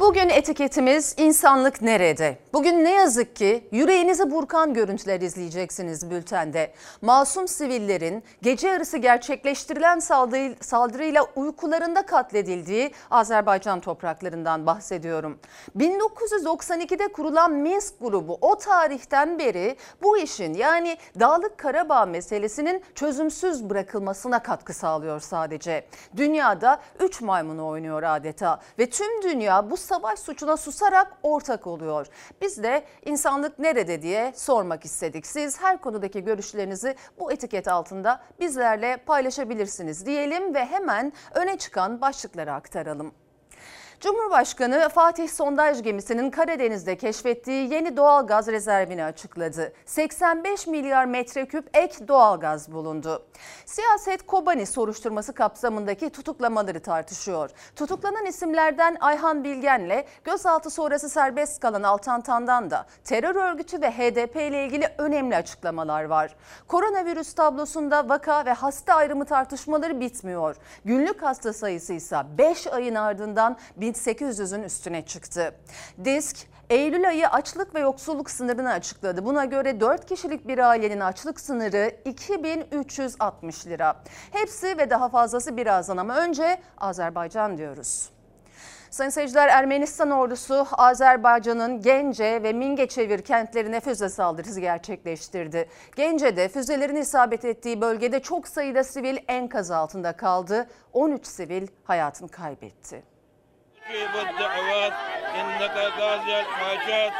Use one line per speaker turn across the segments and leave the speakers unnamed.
Bugün etiketimiz insanlık nerede? Bugün ne yazık ki yüreğinizi burkan görüntüler izleyeceksiniz bültende. Masum sivillerin gece yarısı gerçekleştirilen saldırıyla uykularında katledildiği Azerbaycan topraklarından bahsediyorum. 1992'de kurulan Minsk grubu o tarihten beri bu işin yani Dağlık Karabağ meselesinin çözümsüz bırakılmasına katkı sağlıyor sadece. Dünyada 3 maymunu oynuyor adeta ve tüm dünya bu savaş suçuna susarak ortak oluyor. Biz de insanlık nerede diye sormak istedik. Siz her konudaki görüşlerinizi bu etiket altında bizlerle paylaşabilirsiniz diyelim ve hemen öne çıkan başlıkları aktaralım. Cumhurbaşkanı Fatih sondaj gemisinin Karadeniz'de keşfettiği yeni doğal gaz rezervini açıkladı. 85 milyar metreküp ek doğal gaz bulundu. Siyaset Kobani soruşturması kapsamındaki tutuklamaları tartışıyor. Tutuklanan isimlerden Ayhan Bilgen'le gözaltı sonrası serbest kalan Altan Tan'dan da terör örgütü ve HDP ile ilgili önemli açıklamalar var. Koronavirüs tablosunda vaka ve hasta ayrımı tartışmaları bitmiyor. Günlük hasta sayısı ise 5 ayın ardından 1800'ün üstüne çıktı. Disk Eylül ayı açlık ve yoksulluk sınırını açıkladı. Buna göre 4 kişilik bir ailenin açlık sınırı 2360 lira. Hepsi ve daha fazlası birazdan ama önce Azerbaycan diyoruz. Sayın seyirciler Ermenistan ordusu Azerbaycan'ın Gence ve Mingeçevir kentlerine füze saldırısı gerçekleştirdi. Gence'de füzelerin isabet ettiği bölgede çok sayıda sivil enkaz altında kaldı. 13 sivil hayatını kaybetti. مجيب الدعوات إنك قاضي الحاجات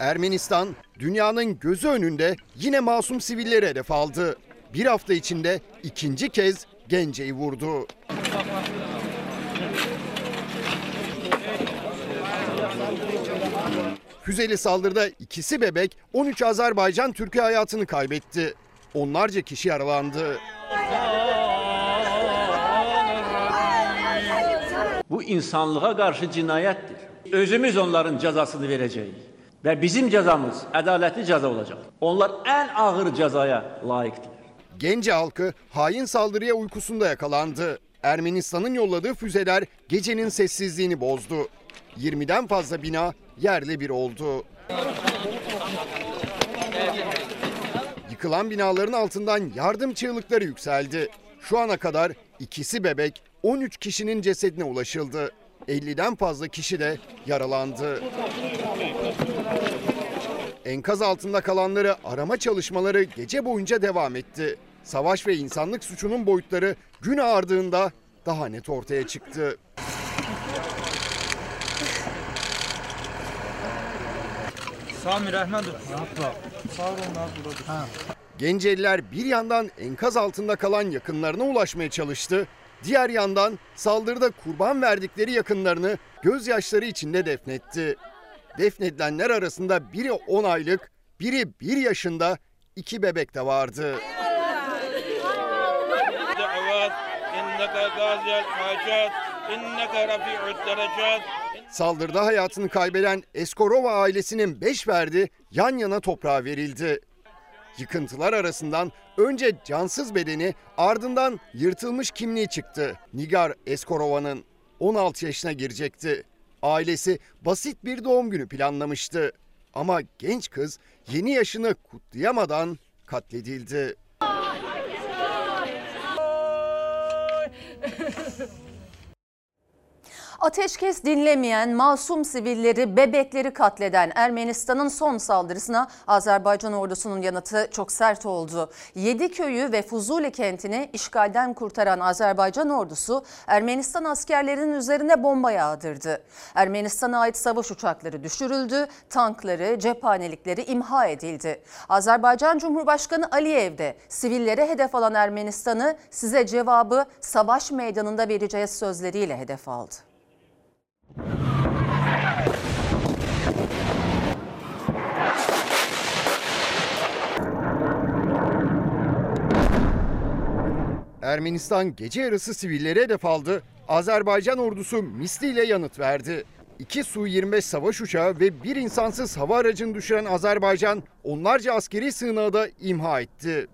Ermenistan dünyanın gözü önünde yine masum sivilleri hedef aldı. Bir hafta içinde ikinci kez Gence'yi vurdu. Füzeli saldırıda ikisi bebek 13 Azerbaycan Türkiye hayatını kaybetti. Onlarca kişi yaralandı.
Bu insanlığa karşı cinayettir. Özümüz onların cezasını vereceğiz. Ve bizim cezamız adaletli ceza olacak. Onlar en ağır cezaya layıktır.
Gence halkı hain saldırıya uykusunda yakalandı. Ermenistan'ın yolladığı füzeler gecenin sessizliğini bozdu. 20'den fazla bina yerle bir oldu. Yıkılan binaların altından yardım çığlıkları yükseldi. Şu ana kadar ikisi bebek 13 kişinin cesedine ulaşıldı. 50'den fazla kişi de yaralandı. Enkaz altında kalanları arama çalışmaları gece boyunca devam etti. Savaş ve insanlık suçunun boyutları gün ağardığında daha net ortaya çıktı. Sami Rahman Sağ olun abi Genceliler bir yandan enkaz altında kalan yakınlarına ulaşmaya çalıştı. Diğer yandan saldırıda kurban verdikleri yakınlarını gözyaşları içinde defnetti. Defnedilenler arasında biri 10 aylık, biri 1 yaşında iki bebek de vardı. Saldırıda hayatını kaybeden Eskorova ailesinin 5 verdi yan yana toprağa verildi. Yıkıntılar arasından önce cansız bedeni ardından yırtılmış kimliği çıktı. Nigar Eskorova'nın 16 yaşına girecekti. Ailesi basit bir doğum günü planlamıştı. Ama genç kız yeni yaşını kutlayamadan katledildi.
Ateşkes dinlemeyen masum sivilleri, bebekleri katleden Ermenistan'ın son saldırısına Azerbaycan ordusunun yanıtı çok sert oldu. Yedi köyü ve Fuzuli kentini işgalden kurtaran Azerbaycan ordusu Ermenistan askerlerinin üzerine bomba yağdırdı. Ermenistan'a ait savaş uçakları düşürüldü, tankları, cephanelikleri imha edildi. Azerbaycan Cumhurbaşkanı Aliyev de sivillere hedef alan Ermenistan'ı size cevabı savaş meydanında vereceğiz sözleriyle hedef aldı.
Ermenistan gece yarısı sivillere hedef aldı. Azerbaycan ordusu misliyle yanıt verdi. iki Su-25 savaş uçağı ve bir insansız hava aracını düşüren Azerbaycan onlarca askeri sığınağı da imha etti.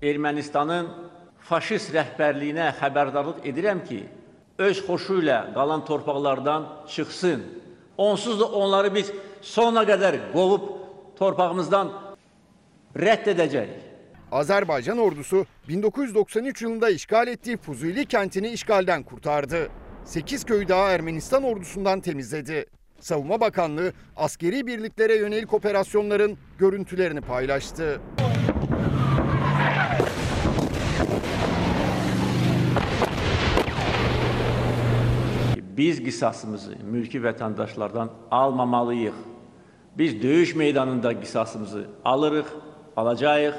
Ermənistanın faşist rəhbərliyinə xəbərdarlıq edirəm ki, öz xoşu ilə qalan torpaqlardan çıxsın. Onsuz da onları biz sona qədər qovub torpağımızdan rədd edəcəyik.
Azerbaycan ordusu 1993 yılında işgal ettiği Fuzuli kentini işgalden kurtardı. 8 köyü daha Ermenistan ordusundan temizledi. Savunma Bakanlığı askeri birliklere yönelik operasyonların görüntülerini paylaştı.
Biz qisasımızı mülki vətəndaşlardan almamalıyıq. Biz döyüş meydanında qisasımızı alırıq, alacağıq.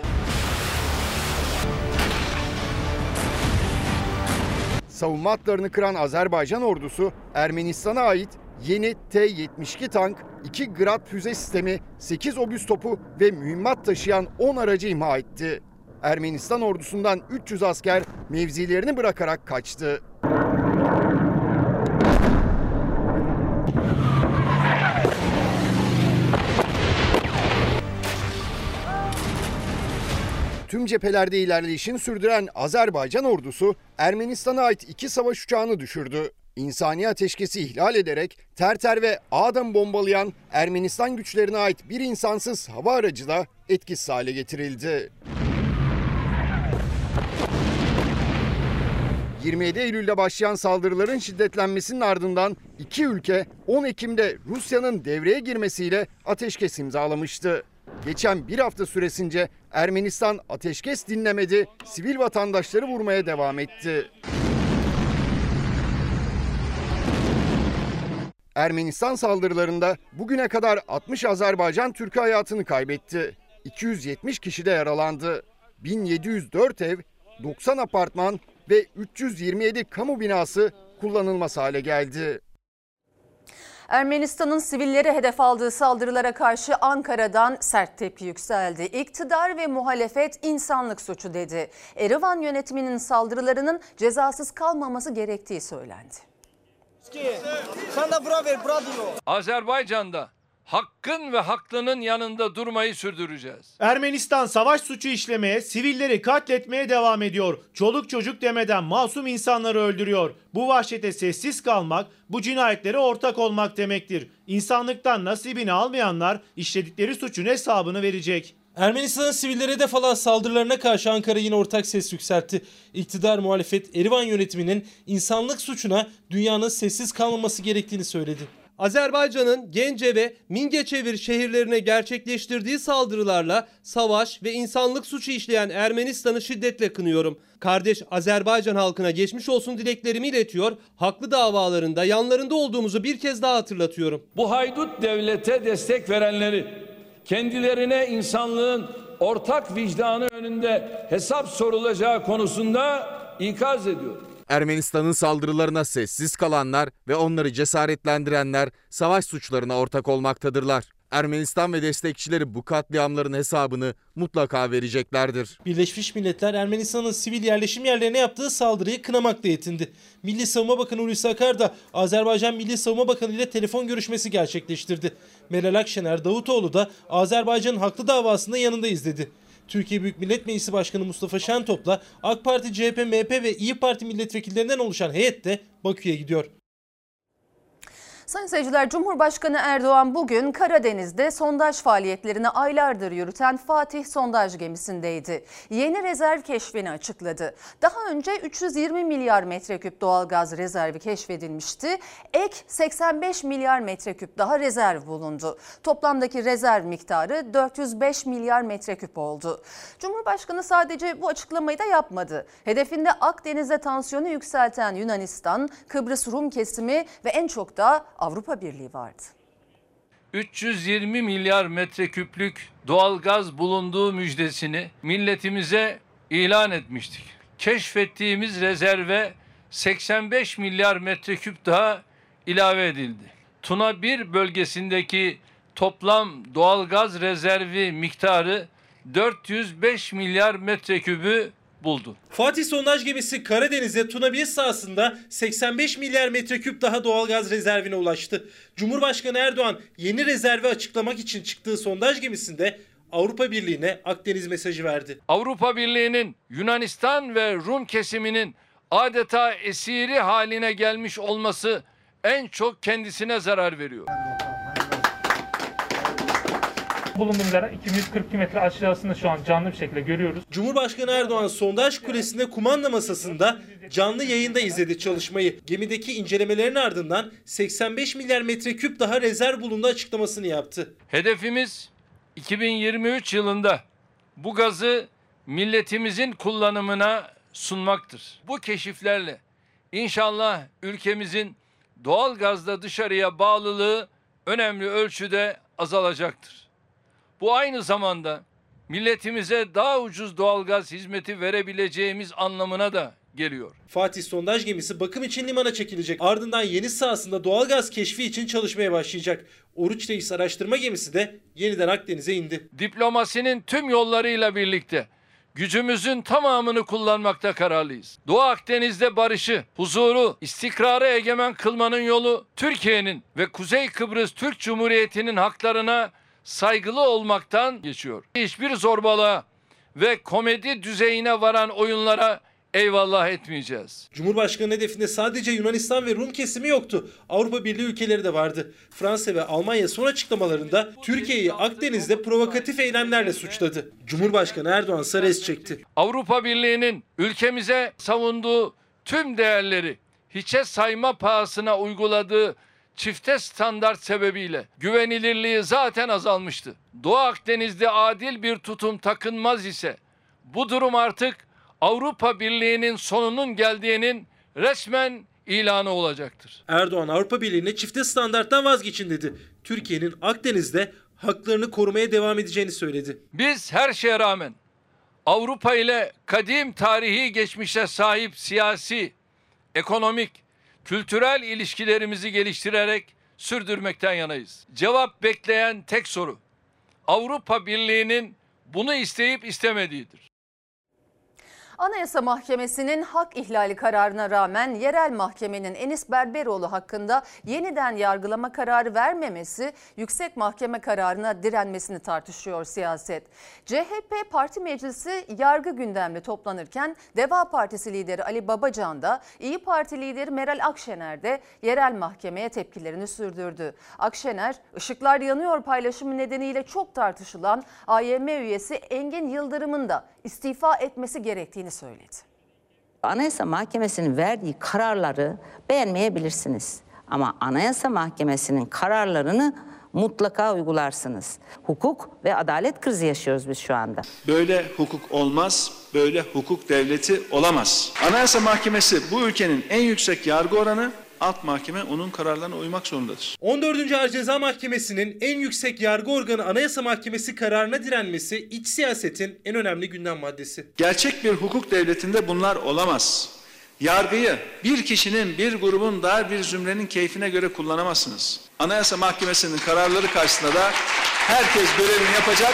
Savunma hatlarını kıran Azerbaycan ordusu Ermenistan'a ait yeni T-72 tank, 2 Grad füze sistemi, 8 obüs topu ve mühimmat taşıyan 10 aracı imha etti. Ermenistan ordusundan 300 asker mevzilerini bırakarak kaçtı. Tüm cephelerde ilerleyişini sürdüren Azerbaycan ordusu Ermenistan'a ait iki savaş uçağını düşürdü. İnsani ateşkesi ihlal ederek Terter ve Ağdam bombalayan Ermenistan güçlerine ait bir insansız hava aracı da etkisiz hale getirildi. 27 Eylül'de başlayan saldırıların şiddetlenmesinin ardından iki ülke 10 Ekim'de Rusya'nın devreye girmesiyle ateşkes imzalamıştı. Geçen bir hafta süresince Ermenistan ateşkes dinlemedi, sivil vatandaşları vurmaya devam etti. Ermenistan saldırılarında bugüne kadar 60 Azerbaycan Türk'ü hayatını kaybetti. 270 kişi de yaralandı. 1704 ev, 90 apartman ve 327 kamu binası kullanılmaz hale geldi.
Ermenistan'ın sivillere hedef aldığı saldırılara karşı Ankara'dan sert tepki yükseldi. İktidar ve muhalefet insanlık suçu dedi. Erivan yönetiminin saldırılarının cezasız kalmaması gerektiği söylendi.
Sen de bura ver, bura diyor.
Azerbaycan'da hakkın ve haklının yanında durmayı sürdüreceğiz.
Ermenistan savaş suçu işlemeye, sivilleri katletmeye devam ediyor. Çoluk çocuk demeden masum insanları öldürüyor. Bu vahşete sessiz kalmak, bu cinayetlere ortak olmak demektir. İnsanlıktan nasibini almayanlar işledikleri suçun hesabını verecek.
Ermenistan'ın sivillere hedef alan saldırılarına karşı Ankara yine ortak ses yükseltti. İktidar muhalefet Erivan yönetiminin insanlık suçuna dünyanın sessiz kalmaması gerektiğini söyledi.
Azerbaycan'ın Gence ve Mingeçevir şehirlerine gerçekleştirdiği saldırılarla savaş ve insanlık suçu işleyen Ermenistan'ı şiddetle kınıyorum. Kardeş Azerbaycan halkına geçmiş olsun dileklerimi iletiyor. Haklı davalarında yanlarında olduğumuzu bir kez daha hatırlatıyorum.
Bu haydut devlete destek verenleri kendilerine insanlığın ortak vicdanı önünde hesap sorulacağı konusunda ikaz ediyorum.
Ermenistan'ın saldırılarına sessiz kalanlar ve onları cesaretlendirenler savaş suçlarına ortak olmaktadırlar. Ermenistan ve destekçileri bu katliamların hesabını mutlaka vereceklerdir.
Birleşmiş Milletler Ermenistan'ın sivil yerleşim yerlerine yaptığı saldırıyı kınamakla yetindi. Milli Savunma Bakanı Hulusi Akar da Azerbaycan Milli Savunma Bakanı ile telefon görüşmesi gerçekleştirdi. Meral Akşener Davutoğlu da Azerbaycan'ın haklı davasında yanındayız dedi. Türkiye Büyük Millet Meclisi Başkanı Mustafa Şentop'la AK Parti, CHP, MHP ve İyi Parti milletvekillerinden oluşan heyet de Bakü'ye gidiyor.
Sayın seyirciler, Cumhurbaşkanı Erdoğan bugün Karadeniz'de sondaj faaliyetlerini aylardır yürüten Fatih sondaj gemisindeydi. Yeni rezerv keşfini açıkladı. Daha önce 320 milyar metreküp doğalgaz rezervi keşfedilmişti. Ek 85 milyar metreküp daha rezerv bulundu. Toplamdaki rezerv miktarı 405 milyar metreküp oldu. Cumhurbaşkanı sadece bu açıklamayı da yapmadı. Hedefinde Akdeniz'de tansiyonu yükselten Yunanistan, Kıbrıs Rum kesimi ve en çok da Avrupa Birliği vardı.
320 milyar metreküplük doğalgaz bulunduğu müjdesini milletimize ilan etmiştik. Keşfettiğimiz rezerve 85 milyar metreküp daha ilave edildi. Tuna 1 bölgesindeki toplam doğalgaz rezervi miktarı 405 milyar metrekübü
buldu.
Fatih sondaj gemisi Karadeniz'de Tuna 1 sahasında 85 milyar metreküp daha doğalgaz rezervine ulaştı. Cumhurbaşkanı Erdoğan yeni rezervi açıklamak için çıktığı sondaj gemisinde Avrupa Birliği'ne Akdeniz mesajı verdi.
Avrupa Birliği'nin Yunanistan ve Rum kesiminin adeta esiri haline gelmiş olması en çok kendisine zarar veriyor.
Bulunduğum yer 242 metre aşağısında şu an canlı bir şekilde görüyoruz.
Cumhurbaşkanı Erdoğan sondaj kulesinde kumanda masasında canlı yayında izledi çalışmayı. Gemideki incelemelerin ardından 85 milyar metreküp daha rezerv bulundu açıklamasını yaptı.
Hedefimiz 2023 yılında bu gazı milletimizin kullanımına sunmaktır. Bu keşiflerle inşallah ülkemizin doğal gazda dışarıya bağlılığı önemli ölçüde azalacaktır. Bu aynı zamanda milletimize daha ucuz doğalgaz hizmeti verebileceğimiz anlamına da geliyor.
Fatih sondaj gemisi bakım için limana çekilecek. Ardından yeni sahasında doğalgaz keşfi için çalışmaya başlayacak. Oruç Reis araştırma gemisi de yeniden Akdeniz'e indi.
Diplomasinin tüm yollarıyla birlikte gücümüzün tamamını kullanmakta kararlıyız. Doğu Akdeniz'de barışı, huzuru, istikrarı egemen kılmanın yolu Türkiye'nin ve Kuzey Kıbrıs Türk Cumhuriyeti'nin haklarına saygılı olmaktan geçiyor. Hiçbir zorbalığa ve komedi düzeyine varan oyunlara eyvallah etmeyeceğiz.
Cumhurbaşkanı hedefinde sadece Yunanistan ve Rum kesimi yoktu. Avrupa Birliği ülkeleri de vardı. Fransa ve Almanya son açıklamalarında Türkiye'yi Akdeniz'de provokatif eylemlerle suçladı. Cumhurbaşkanı Erdoğan ise res çekti.
Avrupa Birliği'nin ülkemize savunduğu tüm değerleri hiçe sayma pahasına uyguladığı çifte standart sebebiyle güvenilirliği zaten azalmıştı. Doğu Akdeniz'de adil bir tutum takınmaz ise bu durum artık Avrupa Birliği'nin sonunun geldiğinin resmen ilanı olacaktır.
Erdoğan Avrupa Birliği'ne çifte standarttan vazgeçin dedi. Türkiye'nin Akdeniz'de haklarını korumaya devam edeceğini söyledi.
Biz her şeye rağmen Avrupa ile kadim tarihi geçmişe sahip siyasi, ekonomik, kültürel ilişkilerimizi geliştirerek sürdürmekten yanayız. Cevap bekleyen tek soru Avrupa Birliği'nin bunu isteyip istemediğidir.
Anayasa Mahkemesi'nin hak ihlali kararına rağmen yerel mahkemenin Enis Berberoğlu hakkında yeniden yargılama kararı vermemesi yüksek mahkeme kararına direnmesini tartışıyor siyaset. CHP Parti Meclisi yargı gündemli toplanırken Deva Partisi lideri Ali Babacan da İyi Parti lideri Meral Akşener de yerel mahkemeye tepkilerini sürdürdü. Akşener, ışıklar yanıyor paylaşımı nedeniyle çok tartışılan AYM üyesi Engin Yıldırım'ın da istifa etmesi gerektiğini söyledi.
Anayasa Mahkemesi'nin verdiği kararları beğenmeyebilirsiniz. Ama Anayasa Mahkemesi'nin kararlarını mutlaka uygularsınız. Hukuk ve adalet krizi yaşıyoruz biz şu anda.
Böyle hukuk olmaz, böyle hukuk devleti olamaz. Anayasa Mahkemesi bu ülkenin en yüksek yargı oranı, alt mahkeme onun kararlarına uymak zorundadır.
14. Ağır Ceza Mahkemesi'nin en yüksek yargı organı Anayasa Mahkemesi kararına direnmesi iç siyasetin en önemli gündem maddesi.
Gerçek bir hukuk devletinde bunlar olamaz. Yargıyı bir kişinin, bir grubun, dar bir zümrenin keyfine göre kullanamazsınız. Anayasa Mahkemesi'nin kararları karşısında da herkes görevini yapacak.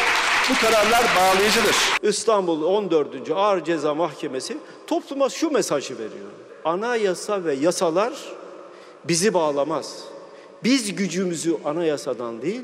Bu kararlar bağlayıcıdır.
İstanbul 14. Ağır Ceza Mahkemesi topluma şu mesajı veriyor. Anayasa ve yasalar bizi bağlamaz. Biz gücümüzü anayasadan değil,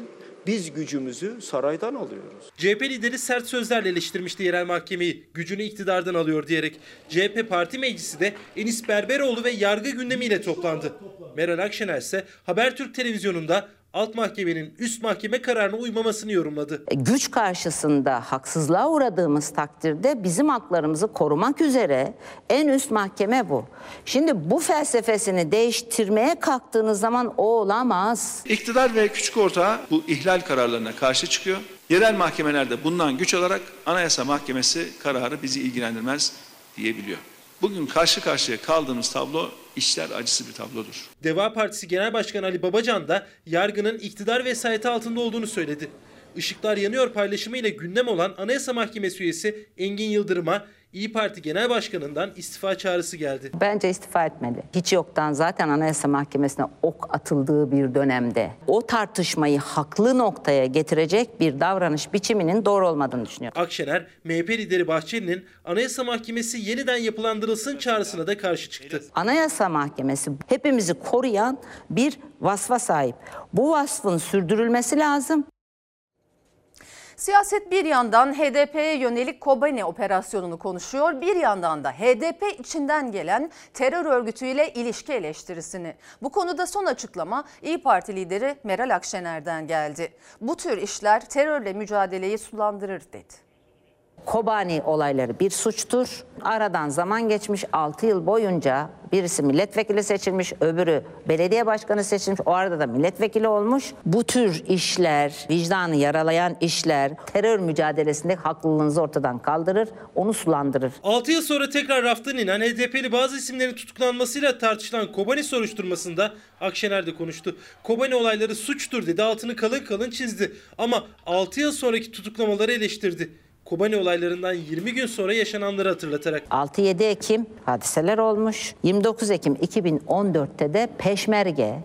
biz gücümüzü saraydan alıyoruz.
CHP lideri sert sözlerle eleştirmişti yerel mahkemeyi. Gücünü iktidardan alıyor diyerek. CHP Parti Meclisi de Enis Berberoğlu ve yargı gündemiyle toplandı. Meral Akşener ise Habertürk televizyonunda alt mahkemenin üst mahkeme kararına uymamasını yorumladı.
E, Güç karşısında haksızlığa uğradığımız takdirde bizim haklarımızı korumak üzere en üst mahkeme bu. Şimdi bu felsefesini değiştirmeye kalktığınız zaman o olamaz.
İktidar ve küçük ortağı bu ihlal kararlarına karşı çıkıyor. Yerel mahkemelerde bundan güç alarak Anayasa Mahkemesi kararı bizi ilgilendirmez diyebiliyor. Bugün karşı karşıya kaldığımız tablo işler acısı bir tablodur.
Deva Partisi Genel Başkanı Ali Babacan da yargının iktidar vesayeti altında olduğunu söyledi. Işıklar yanıyor paylaşımıyla gündem olan Anayasa Mahkemesi üyesi Engin Yıldırım'a İyi Parti Genel Başkanı'ndan istifa çağrısı geldi.
Bence istifa etmeli. Hiç yoktan zaten Anayasa Mahkemesi'ne ok atıldığı bir dönemde o tartışmayı haklı noktaya getirecek bir davranış biçiminin doğru olmadığını düşünüyorum.
Akşener, MHP lideri Bahçeli'nin Anayasa Mahkemesi yeniden yapılandırılsın çağrısına da karşı çıktı.
Anayasa Mahkemesi hepimizi koruyan bir vasfa sahip. Bu vasfın sürdürülmesi lazım.
Siyaset bir yandan HDP'ye yönelik Kobani operasyonunu konuşuyor, bir yandan da HDP içinden gelen terör örgütüyle ilişki eleştirisini. Bu konuda son açıklama İyi Parti lideri Meral Akşener'den geldi. Bu tür işler terörle mücadeleyi sulandırır dedi.
Kobani olayları bir suçtur. Aradan zaman geçmiş 6 yıl boyunca birisi milletvekili seçilmiş, öbürü belediye başkanı seçilmiş. O arada da milletvekili olmuş. Bu tür işler, vicdanı yaralayan işler terör mücadelesinde haklılığınızı ortadan kaldırır, onu sulandırır.
6 yıl sonra tekrar raftan inen HDP'li bazı isimlerin tutuklanmasıyla tartışılan Kobani soruşturmasında Akşener de konuştu. Kobani olayları suçtur dedi, altını kalın kalın çizdi. Ama 6 yıl sonraki tutuklamaları eleştirdi. Kobani olaylarından 20 gün sonra yaşananları hatırlatarak.
6-7 Ekim hadiseler olmuş. 29 Ekim 2014'te de Peşmerge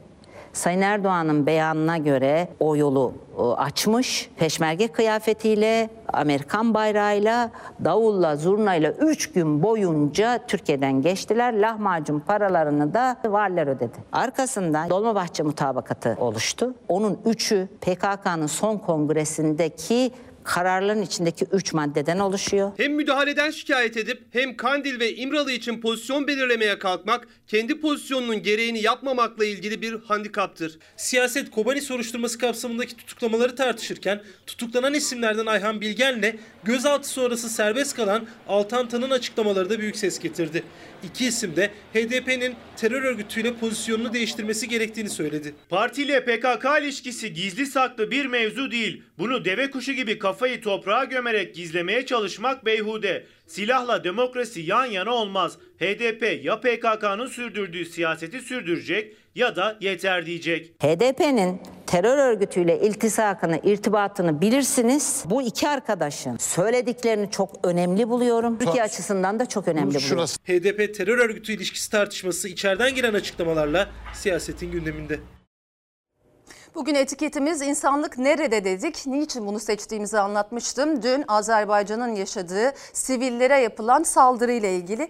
Sayın Erdoğan'ın beyanına göre o yolu e, açmış. Peşmerge kıyafetiyle, Amerikan bayrağıyla, davulla, zurnayla 3 gün boyunca Türkiye'den geçtiler. Lahmacun paralarını da valiler ödedi. Arkasından Dolmabahçe mutabakatı oluştu. Onun üçü PKK'nın son kongresindeki kararların içindeki 3 maddeden oluşuyor.
Hem müdahaleden şikayet edip hem Kandil ve İmralı için pozisyon belirlemeye kalkmak kendi pozisyonunun gereğini yapmamakla ilgili bir handikaptır.
Siyaset Kobani soruşturması kapsamındaki tutuklamaları tartışırken tutuklanan isimlerden Ayhan Bilgen'le gözaltı sonrası serbest kalan Altan Tan'ın açıklamaları da büyük ses getirdi. İki isim de HDP'nin terör örgütüyle pozisyonunu değiştirmesi gerektiğini söyledi.
Partiyle PKK ilişkisi gizli saklı bir mevzu değil. Bunu deve kuşu gibi kafayı toprağa gömerek gizlemeye çalışmak beyhude. Silahla demokrasi yan yana olmaz. HDP ya PKK'nın sürdürdüğü siyaseti sürdürecek ya da yeter diyecek.
HDP'nin terör örgütüyle iltisakını, irtibatını bilirsiniz. Bu iki arkadaşın söylediklerini çok önemli buluyorum. Türkiye açısından da çok önemli buluyorum.
HDP terör örgütü ilişkisi tartışması içeriden gelen açıklamalarla siyasetin gündeminde.
Bugün etiketimiz insanlık nerede dedik. Niçin bunu seçtiğimizi anlatmıştım. Dün Azerbaycan'ın yaşadığı sivillere yapılan saldırıyla ilgili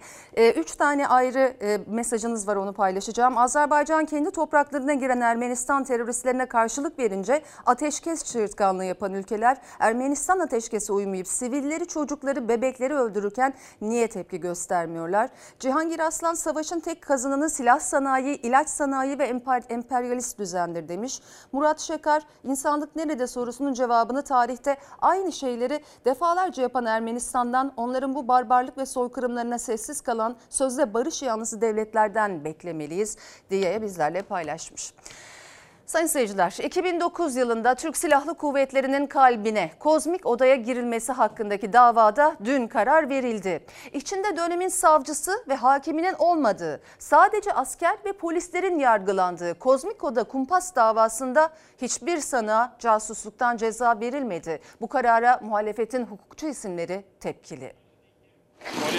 3 tane ayrı e, mesajınız var onu paylaşacağım. Azerbaycan kendi topraklarına giren Ermenistan teröristlerine karşılık verince ateşkes çığırtkanlığı yapan ülkeler Ermenistan ateşkesi uymayıp sivilleri, çocukları, bebekleri öldürürken niye tepki göstermiyorlar? Cihangir Aslan savaşın tek kazananı silah sanayi, ilaç sanayi ve emperyalist düzendir demiş. Murat Şekar insanlık nerede sorusunun cevabını tarihte aynı şeyleri defalarca yapan Ermenistan'dan onların bu barbarlık ve soykırımlarına sessiz kalan sözde barış yanlısı devletlerden beklemeliyiz diye bizlerle paylaşmış. Sayın seyirciler, 2009 yılında Türk Silahlı Kuvvetleri'nin kalbine kozmik odaya girilmesi hakkındaki davada dün karar verildi. İçinde dönemin savcısı ve hakiminin olmadığı, sadece asker ve polislerin yargılandığı kozmik oda kumpas davasında hiçbir sanığa casusluktan ceza verilmedi. Bu karara muhalefetin hukukçu isimleri tepkili.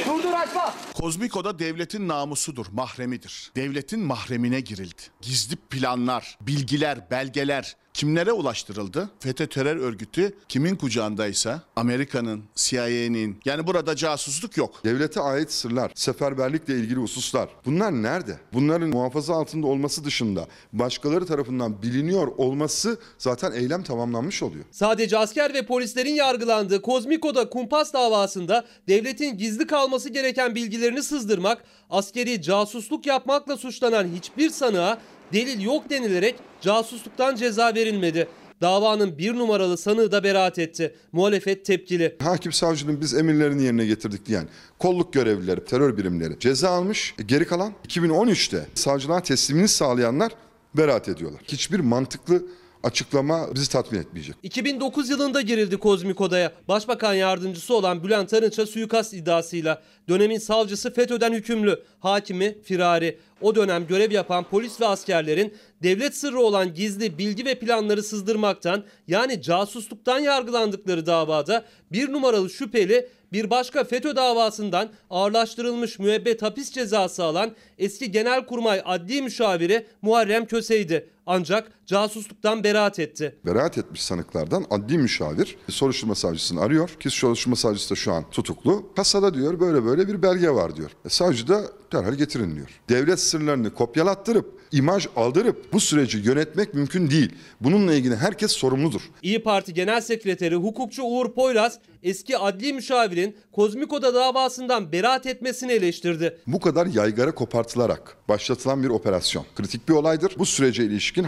Durdur açma. Kozmiko'da devletin namusudur, mahremidir. Devletin mahremine girildi. Gizli planlar, bilgiler, belgeler kimlere ulaştırıldı? FETÖ terör örgütü kimin kucağındaysa Amerika'nın, CIA'nin yani burada casusluk yok.
Devlete ait sırlar, seferberlikle ilgili hususlar bunlar nerede? Bunların muhafaza altında olması dışında başkaları tarafından biliniyor olması zaten eylem tamamlanmış oluyor.
Sadece asker ve polislerin yargılandığı Kozmiko'da kumpas davasında devletin gizli kalması gereken bilgilerini sızdırmak, askeri casusluk yapmakla suçlanan hiçbir sanığa delil yok denilerek casusluktan ceza verilmedi. Davanın bir numaralı sanığı da beraat etti. Muhalefet tepkili.
Hakim savcının biz emirlerini yerine getirdik diyen kolluk görevlileri, terör birimleri ceza almış. E, geri kalan 2013'te savcılığa teslimini sağlayanlar beraat ediyorlar. Hiçbir mantıklı açıklama bizi tatmin etmeyecek.
2009 yılında girildi Kozmik Oda'ya. Başbakan yardımcısı olan Bülent Arınç'a suikast iddiasıyla. Dönemin savcısı FETÖ'den hükümlü, hakimi firari. O dönem görev yapan polis ve askerlerin devlet sırrı olan gizli bilgi ve planları sızdırmaktan yani casusluktan yargılandıkları davada bir numaralı şüpheli bir başka FETÖ davasından ağırlaştırılmış müebbet hapis cezası alan eski Genelkurmay Adli Müşaviri Muharrem Köse'ydi. Ancak casusluktan beraat etti.
Beraat etmiş sanıklardan adli müşavir soruşturma savcısını arıyor. Ki soruşturma savcısı da şu an tutuklu. Kasada diyor böyle böyle bir belge var diyor. E, savcı da derhal getirin diyor. Devlet sırlarını kopyalattırıp, imaj aldırıp bu süreci yönetmek mümkün değil. Bununla ilgili herkes sorumludur.
İyi Parti Genel Sekreteri hukukçu Uğur Poyraz eski adli müşavirin Kozmikoda davasından beraat etmesini eleştirdi.
Bu kadar yaygara kopartılarak başlatılan bir operasyon. Kritik bir olaydır. Bu sürece ilişkin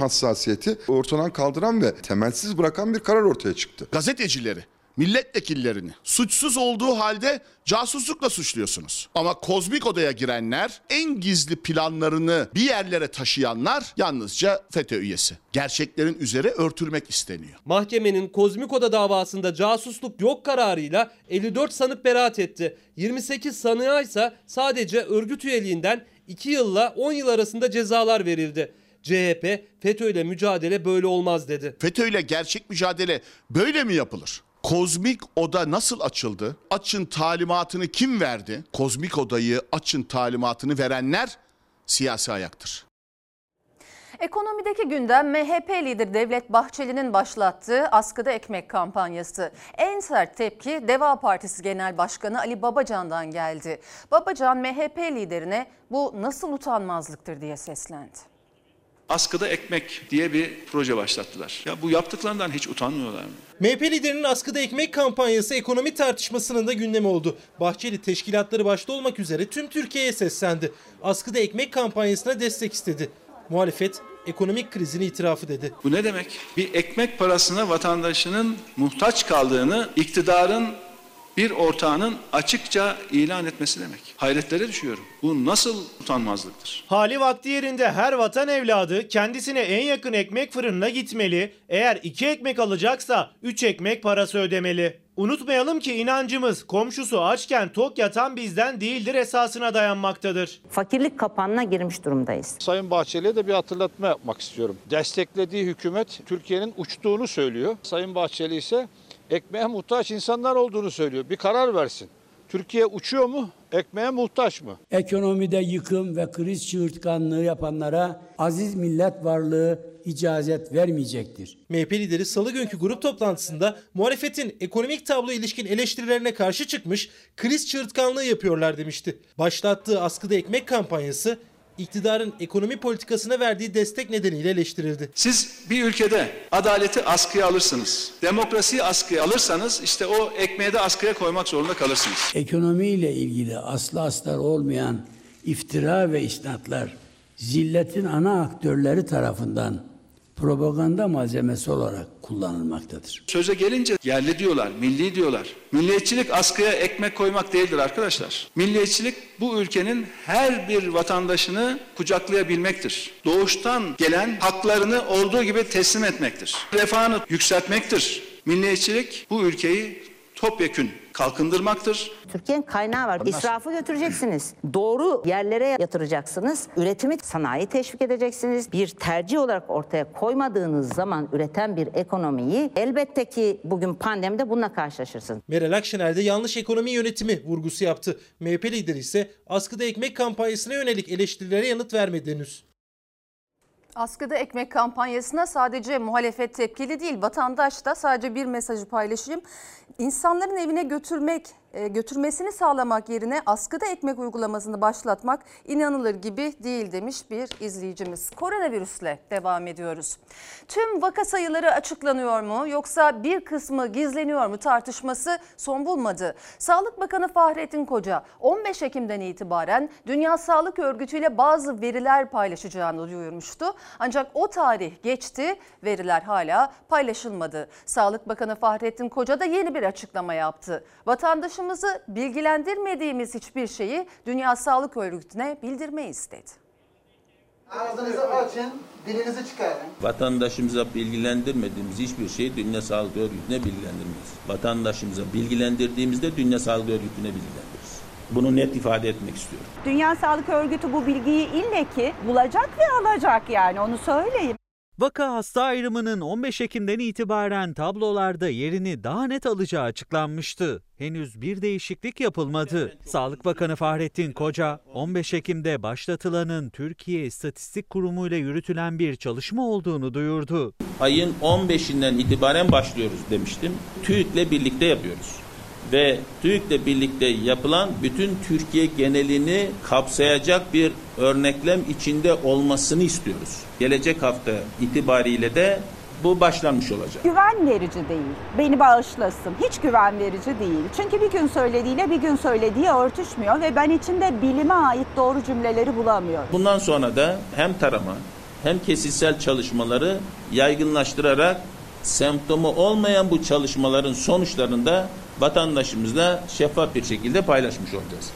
hassasiyeti ortadan kaldıran ve temelsiz bırakan bir karar ortaya çıktı.
Gazetecileri, milletvekillerini suçsuz olduğu halde casuslukla suçluyorsunuz. Ama kozmik odaya girenler, en gizli planlarını bir yerlere taşıyanlar yalnızca FETÖ üyesi. Gerçeklerin üzeri örtülmek isteniyor.
Mahkemenin Kozmik Oda davasında casusluk yok kararıyla 54 sanık beraat etti. 28 sanığa ise sadece örgüt üyeliğinden 2 yılla 10 yıl arasında cezalar verildi. CHP FETÖ ile mücadele böyle olmaz dedi.
FETÖ ile gerçek mücadele böyle mi yapılır? Kozmik oda nasıl açıldı? Açın talimatını kim verdi? Kozmik odayı açın talimatını verenler siyasi ayaktır.
Ekonomideki gündem MHP lideri Devlet Bahçeli'nin başlattığı askıda ekmek kampanyası. En sert tepki Deva Partisi Genel Başkanı Ali Babacan'dan geldi. Babacan MHP liderine bu nasıl utanmazlıktır diye seslendi.
Askıda ekmek diye bir proje başlattılar. Ya bu yaptıklarından hiç utanmıyorlar mı?
MHP liderinin askıda ekmek kampanyası ekonomi tartışmasının da gündemi oldu. Bahçeli teşkilatları başta olmak üzere tüm Türkiye'ye seslendi. Askıda ekmek kampanyasına destek istedi. Muhalefet ekonomik krizini itirafı dedi.
Bu ne demek? Bir ekmek parasına vatandaşının muhtaç kaldığını iktidarın bir ortağının açıkça ilan etmesi demek. Hayretlere düşüyorum. Bu nasıl utanmazlıktır?
Hali vakti yerinde her vatan evladı kendisine en yakın ekmek fırınına gitmeli. Eğer iki ekmek alacaksa üç ekmek parası ödemeli. Unutmayalım ki inancımız komşusu açken tok yatan bizden değildir esasına dayanmaktadır.
Fakirlik kapağına girmiş durumdayız.
Sayın Bahçeli'ye de bir hatırlatma yapmak istiyorum. Desteklediği hükümet Türkiye'nin uçtuğunu söylüyor. Sayın Bahçeli ise ekmeğe muhtaç insanlar olduğunu söylüyor. Bir karar versin. Türkiye uçuyor mu? Ekmeğe muhtaç mı?
Ekonomide yıkım ve kriz çığırtkanlığı yapanlara aziz millet varlığı icazet vermeyecektir.
MHP lideri salı günkü grup toplantısında muhalefetin ekonomik tablo ilişkin eleştirilerine karşı çıkmış, kriz çığırtkanlığı yapıyorlar demişti. Başlattığı askıda ekmek kampanyası iktidarın ekonomi politikasına verdiği destek nedeniyle eleştirildi.
Siz bir ülkede adaleti askıya alırsınız. Demokrasiyi askıya alırsanız işte o ekmeği de askıya koymak zorunda kalırsınız.
Ekonomiyle ilgili aslı astar olmayan iftira ve isnatlar zilletin ana aktörleri tarafından propaganda malzemesi olarak kullanılmaktadır.
Söze gelince yerli diyorlar, milli diyorlar. Milliyetçilik askıya ekmek koymak değildir arkadaşlar. Milliyetçilik bu ülkenin her bir vatandaşını kucaklayabilmektir. Doğuştan gelen haklarını olduğu gibi teslim etmektir. Refahını yükseltmektir. Milliyetçilik bu ülkeyi topyekün kalkındırmaktır.
Türkiye'nin kaynağı var. İsrafı götüreceksiniz. Doğru yerlere yatıracaksınız. Üretimi, sanayi teşvik edeceksiniz. Bir tercih olarak ortaya koymadığınız zaman üreten bir ekonomiyi elbette ki bugün pandemide bununla karşılaşırsınız.
Meral Akşener de yanlış ekonomi yönetimi vurgusu yaptı. MHP lideri ise askıda ekmek kampanyasına yönelik eleştirilere yanıt vermedi henüz.
Askıda ekmek kampanyasına sadece muhalefet tepkili değil, vatandaş da sadece bir mesajı paylaşayım. İnsanların evine götürmek, götürmesini sağlamak yerine askıda ekmek uygulamasını başlatmak inanılır gibi değil demiş bir izleyicimiz. Koronavirüsle devam ediyoruz. Tüm vaka sayıları açıklanıyor mu yoksa bir kısmı gizleniyor mu tartışması son bulmadı. Sağlık Bakanı Fahrettin Koca 15 Ekim'den itibaren Dünya Sağlık Örgütü ile bazı veriler paylaşacağını duyurmuştu. Ancak o tarih geçti, veriler hala paylaşılmadı. Sağlık Bakanı Fahrettin Koca da yeni bir açıklama yaptı. Vatandaşın vatandaşımızı bilgilendirmediğimiz hiçbir şeyi Dünya Sağlık Örgütü'ne bildirmeyiz dedi.
Ağzınızı açın, dilinizi çıkarın.
Vatandaşımıza bilgilendirmediğimiz hiçbir şeyi Dünya Sağlık Örgütü'ne bilgilendirmeyiz. Vatandaşımıza bilgilendirdiğimizde Dünya Sağlık Örgütü'ne bilgilendiririz. Bunu net ifade etmek istiyorum.
Dünya Sağlık Örgütü bu bilgiyi ille ki bulacak ve alacak yani onu söyleyeyim.
Vaka hasta ayrımının 15 Ekim'den itibaren tablolarda yerini daha net alacağı açıklanmıştı. Henüz bir değişiklik yapılmadı. Sağlık Bakanı Fahrettin Koca, 15 Ekim'de başlatılanın Türkiye İstatistik Kurumu ile yürütülen bir çalışma olduğunu duyurdu.
Ayın 15'inden itibaren başlıyoruz demiştim. TÜİK'le birlikte yapıyoruz. Ve TÜİK'le birlikte yapılan bütün Türkiye genelini kapsayacak bir örneklem içinde olmasını istiyoruz. Gelecek hafta itibariyle de bu başlanmış olacak.
Güven verici değil. Beni bağışlasın. Hiç güven verici değil. Çünkü bir gün söylediğiyle bir gün söylediği örtüşmüyor ve ben içinde bilime ait doğru cümleleri bulamıyorum.
Bundan sonra da hem tarama hem kesitsel çalışmaları yaygınlaştırarak semptomu olmayan bu çalışmaların sonuçlarını da vatandaşımızla şeffaf bir şekilde paylaşmış olacağız.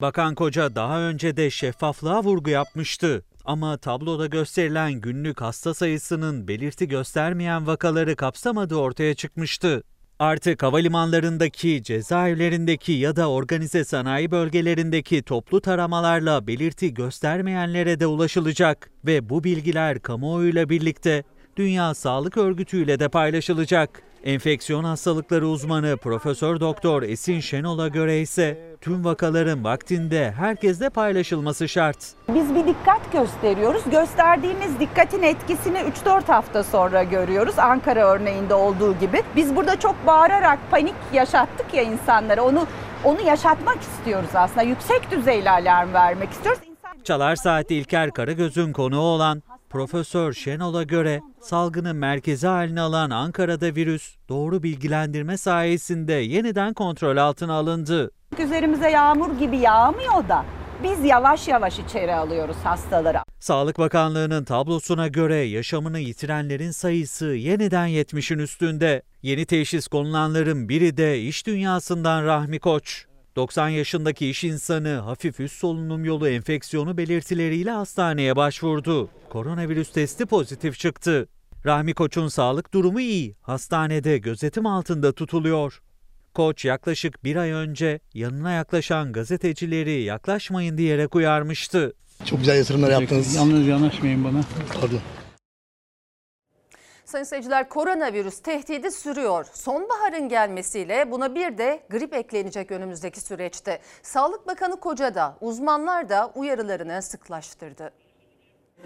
Bakan Koca daha önce de şeffaflığa vurgu yapmıştı. Ama tabloda gösterilen günlük hasta sayısının belirti göstermeyen vakaları kapsamadığı ortaya çıkmıştı. Artık havalimanlarındaki, cezaevlerindeki ya da organize sanayi bölgelerindeki toplu taramalarla belirti göstermeyenlere de ulaşılacak ve bu bilgiler kamuoyuyla birlikte Dünya Sağlık Örgütü ile de paylaşılacak. Enfeksiyon hastalıkları uzmanı Profesör Doktor Esin Şenol'a göre ise tüm vakaların vaktinde herkesle paylaşılması şart.
Biz bir dikkat gösteriyoruz. Gösterdiğimiz dikkatin etkisini 3-4 hafta sonra görüyoruz. Ankara örneğinde olduğu gibi. Biz burada çok bağırarak panik yaşattık ya insanlara. Onu onu yaşatmak istiyoruz aslında. Yüksek düzeyli alarm vermek istiyoruz.
Çalar Saat İlker Karagöz'ün konuğu olan Profesör Şenol'a göre salgını merkezi haline alan Ankara'da virüs doğru bilgilendirme sayesinde yeniden kontrol altına alındı.
Üzerimize yağmur gibi yağmıyor da biz yavaş yavaş içeri alıyoruz hastaları.
Sağlık Bakanlığı'nın tablosuna göre yaşamını yitirenlerin sayısı yeniden 70'in üstünde. Yeni teşhis konulanların biri de iş dünyasından Rahmi Koç. 90 yaşındaki iş insanı hafif üst solunum yolu enfeksiyonu belirtileriyle hastaneye başvurdu. Koronavirüs testi pozitif çıktı. Rahmi Koç'un sağlık durumu iyi. Hastanede gözetim altında tutuluyor. Koç yaklaşık bir ay önce yanına yaklaşan gazetecileri yaklaşmayın diyerek uyarmıştı.
Çok güzel yatırımlar yaptınız.
Yalnız yanaşmayın bana.
Pardon.
Sayın seyirciler koronavirüs tehdidi sürüyor. Sonbaharın gelmesiyle buna bir de grip eklenecek önümüzdeki süreçte. Sağlık Bakanı Koca da uzmanlar da uyarılarını sıklaştırdı.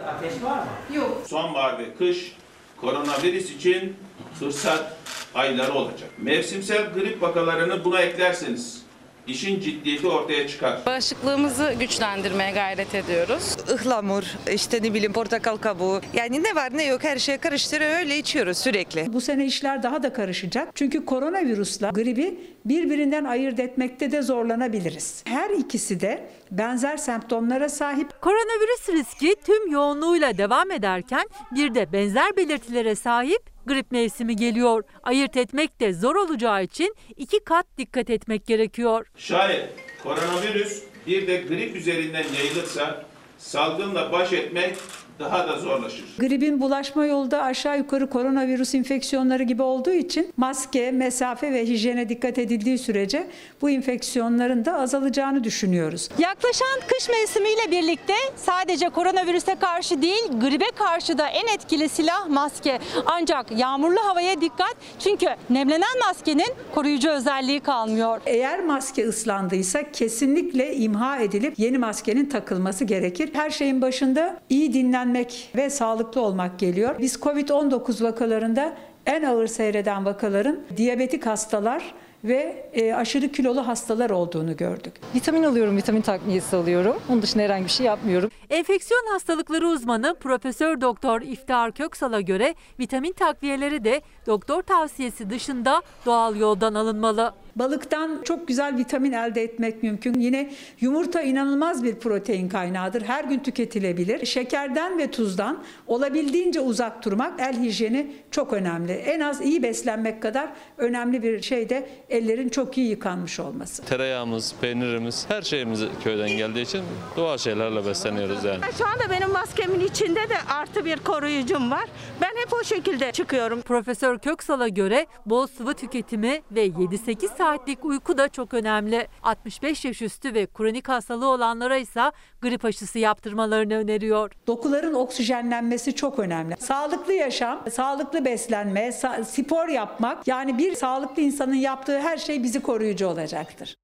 Ateş var mı? Yok. Sonbahar ve kış koronavirüs için fırsat ayları olacak. Mevsimsel grip vakalarını buna eklerseniz işin ciddiyeti ortaya çıkar.
Bağışıklığımızı güçlendirmeye gayret ediyoruz.
Ihlamur, işte ne bileyim portakal kabuğu. Yani ne var ne yok her şeye karıştırıyor öyle içiyoruz sürekli.
Bu sene işler daha da karışacak. Çünkü koronavirüsle gribi birbirinden ayırt etmekte de zorlanabiliriz. Her ikisi de benzer semptomlara sahip.
Koronavirüs riski tüm yoğunluğuyla devam ederken bir de benzer belirtilere sahip grip mevsimi geliyor. Ayırt etmek de zor olacağı için iki kat dikkat etmek gerekiyor.
Şayet koronavirüs bir de grip üzerinden yayılırsa salgınla baş etmek daha da zorlaşır.
Gripin bulaşma yolu da aşağı yukarı koronavirüs enfeksiyonları gibi olduğu için maske, mesafe ve hijyene dikkat edildiği sürece bu enfeksiyonların da azalacağını düşünüyoruz.
Yaklaşan kış mevsimiyle birlikte sadece koronavirüse karşı değil gribe karşı da en etkili silah maske. Ancak yağmurlu havaya dikkat çünkü nemlenen maskenin koruyucu özelliği kalmıyor.
Eğer maske ıslandıysa kesinlikle imha edilip yeni maskenin takılması gerekir. Her şeyin başında iyi dinlenmek ve sağlıklı olmak geliyor. Biz Covid-19 vakalarında en ağır seyreden vakaların diyabetik hastalar ve e, aşırı kilolu hastalar olduğunu gördük.
Vitamin alıyorum, vitamin takviyesi alıyorum. Onun dışında herhangi bir şey yapmıyorum. Enfeksiyon hastalıkları uzmanı Profesör Doktor İftihar Köksal'a göre vitamin takviyeleri de doktor tavsiyesi dışında doğal yoldan alınmalı.
Balıktan çok güzel vitamin elde etmek mümkün. Yine yumurta inanılmaz bir protein kaynağıdır. Her gün tüketilebilir. Şekerden ve tuzdan olabildiğince uzak durmak el hijyeni çok önemli. En az iyi beslenmek kadar önemli bir şey de ellerin çok iyi yıkanmış olması.
Tereyağımız, peynirimiz, her şeyimiz köyden geldiği için doğal şeylerle besleniyoruz yani.
Şu anda benim maskemin içinde de artı bir koruyucum var. Ben hep o şekilde çıkıyorum.
Profesör Köksal'a göre bol sıvı tüketimi ve 7-8 saatlik uyku da çok önemli. 65 yaş üstü ve kronik hastalığı olanlara ise grip aşısı yaptırmalarını öneriyor.
Dokuların oksijenlenmesi çok önemli. Sağlıklı yaşam, sağlıklı beslenme, spor yapmak yani bir sağlıklı insanın yaptığı her şey bizi koruyucu olacaktır.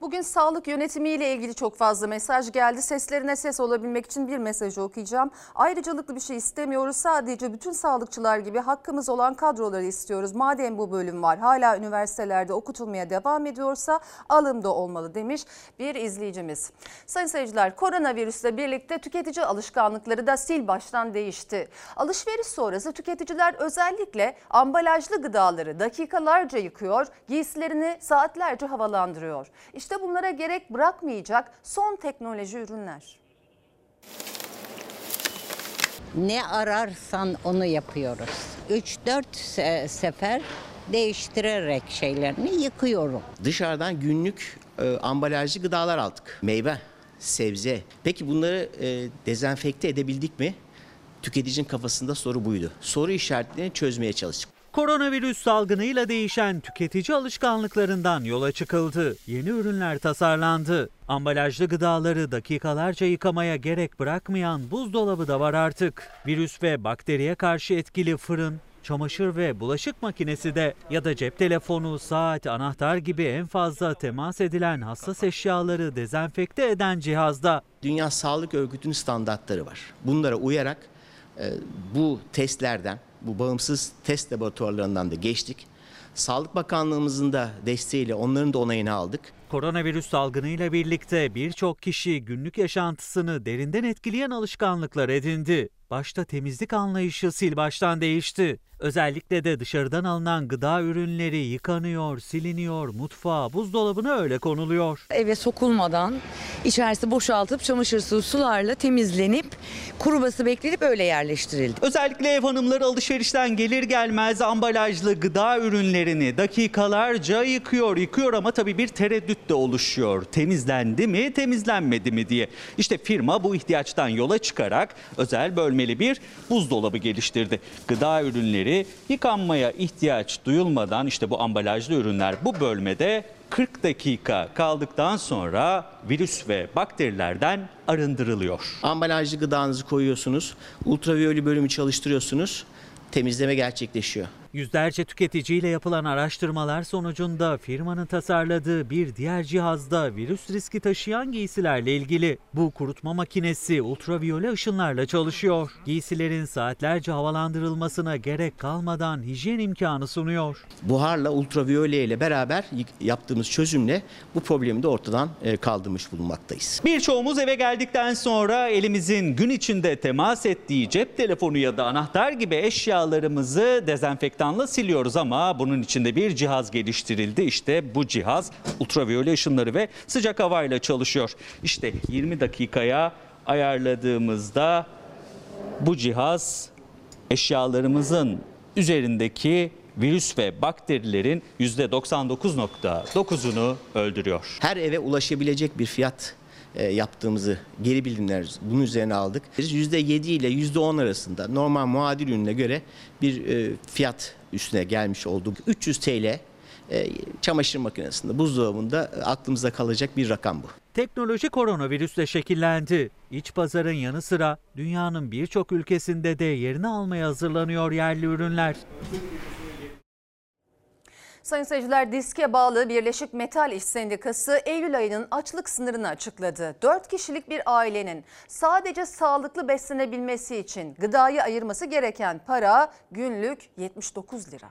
Bugün sağlık yönetimiyle ilgili çok fazla mesaj geldi. Seslerine ses olabilmek için bir mesajı okuyacağım. Ayrıcalıklı bir şey istemiyoruz. Sadece bütün sağlıkçılar gibi hakkımız olan kadroları istiyoruz. Madem bu bölüm var hala üniversitelerde okutulmaya devam ediyorsa alımda olmalı demiş bir izleyicimiz. Sayın seyirciler koronavirüsle birlikte tüketici alışkanlıkları da sil baştan değişti. Alışveriş sonrası tüketiciler özellikle ambalajlı gıdaları dakikalarca yıkıyor, giysilerini saatlerce havalandırıyor. İşte bunlara gerek bırakmayacak son teknoloji ürünler.
Ne ararsan onu yapıyoruz. 3-4 se- sefer değiştirerek şeylerini yıkıyorum.
Dışarıdan günlük e, ambalajlı gıdalar aldık. Meyve, sebze. Peki bunları e, dezenfekte edebildik mi? Tüketicinin kafasında soru buydu. Soru işaretlerini çözmeye çalıştık.
Koronavirüs salgınıyla değişen tüketici alışkanlıklarından yola çıkıldı. Yeni ürünler tasarlandı. Ambalajlı gıdaları dakikalarca yıkamaya gerek bırakmayan buzdolabı da var artık. Virüs ve bakteriye karşı etkili fırın, çamaşır ve bulaşık makinesi de ya da cep telefonu, saat, anahtar gibi en fazla temas edilen hassas eşyaları dezenfekte eden cihazda.
Dünya Sağlık Örgütü'nün standartları var. Bunlara uyarak e, bu testlerden, bu bağımsız test laboratuvarlarından da geçtik. Sağlık Bakanlığımızın da desteğiyle onların da onayını aldık.
Koronavirüs salgınıyla birlikte birçok kişi günlük yaşantısını derinden etkileyen alışkanlıklar edindi. Başta temizlik anlayışı sil baştan değişti. Özellikle de dışarıdan alınan gıda ürünleri yıkanıyor, siliniyor, mutfağa, buzdolabına öyle konuluyor.
eve sokulmadan içerisi boşaltıp çamaşır suyu sularla temizlenip kuruması beklenip öyle yerleştirildi.
Özellikle ev hanımları alışverişten gelir gelmez ambalajlı gıda ürünlerini dakikalarca yıkıyor, yıkıyor ama tabii bir tereddüt de oluşuyor. Temizlendi mi, temizlenmedi mi diye. İşte firma bu ihtiyaçtan yola çıkarak özel bölmeli bir buzdolabı geliştirdi. Gıda ürünleri yıkanmaya ihtiyaç duyulmadan işte bu ambalajlı ürünler bu bölmede 40 dakika kaldıktan sonra virüs ve bakterilerden arındırılıyor.
Ambalajlı gıdanızı koyuyorsunuz, ultraviyole bölümü çalıştırıyorsunuz, temizleme gerçekleşiyor.
Yüzlerce tüketiciyle yapılan araştırmalar sonucunda firmanın tasarladığı bir diğer cihazda virüs riski taşıyan giysilerle ilgili. Bu kurutma makinesi ultraviyole ışınlarla çalışıyor. Giysilerin saatlerce havalandırılmasına gerek kalmadan hijyen imkanı sunuyor.
Buharla, ultraviyole ile beraber yaptığımız çözümle bu problemi de ortadan e, kaldırmış bulunmaktayız.
Birçoğumuz eve geldikten sonra elimizin gün içinde temas ettiği cep telefonu ya da anahtar gibi eşyalarımızı dezenfektanla siliyoruz ama bunun içinde bir cihaz geliştirildi. İşte bu cihaz ultraviyole ışınları ve sıcak havayla çalışıyor. İşte 20 dakikaya ayarladığımızda bu cihaz eşyalarımızın üzerindeki virüs ve bakterilerin %99.9'unu öldürüyor.
Her eve ulaşabilecek bir fiyat yaptığımızı geri bildirimler bunun üzerine aldık. %7 ile %10 arasında normal muadil ürüne göre bir e, fiyat üstüne gelmiş olduk. 300 TL e, çamaşır makinesinde, buzdolabında e, aklımızda kalacak bir rakam bu.
Teknoloji koronavirüsle şekillendi. İç pazarın yanı sıra dünyanın birçok ülkesinde de yerini almaya hazırlanıyor yerli ürünler.
Sayın seyirciler diske bağlı Birleşik Metal İş Sendikası Eylül ayının açlık sınırını açıkladı. 4 kişilik bir ailenin sadece sağlıklı beslenebilmesi için gıdayı ayırması gereken para günlük 79 lira.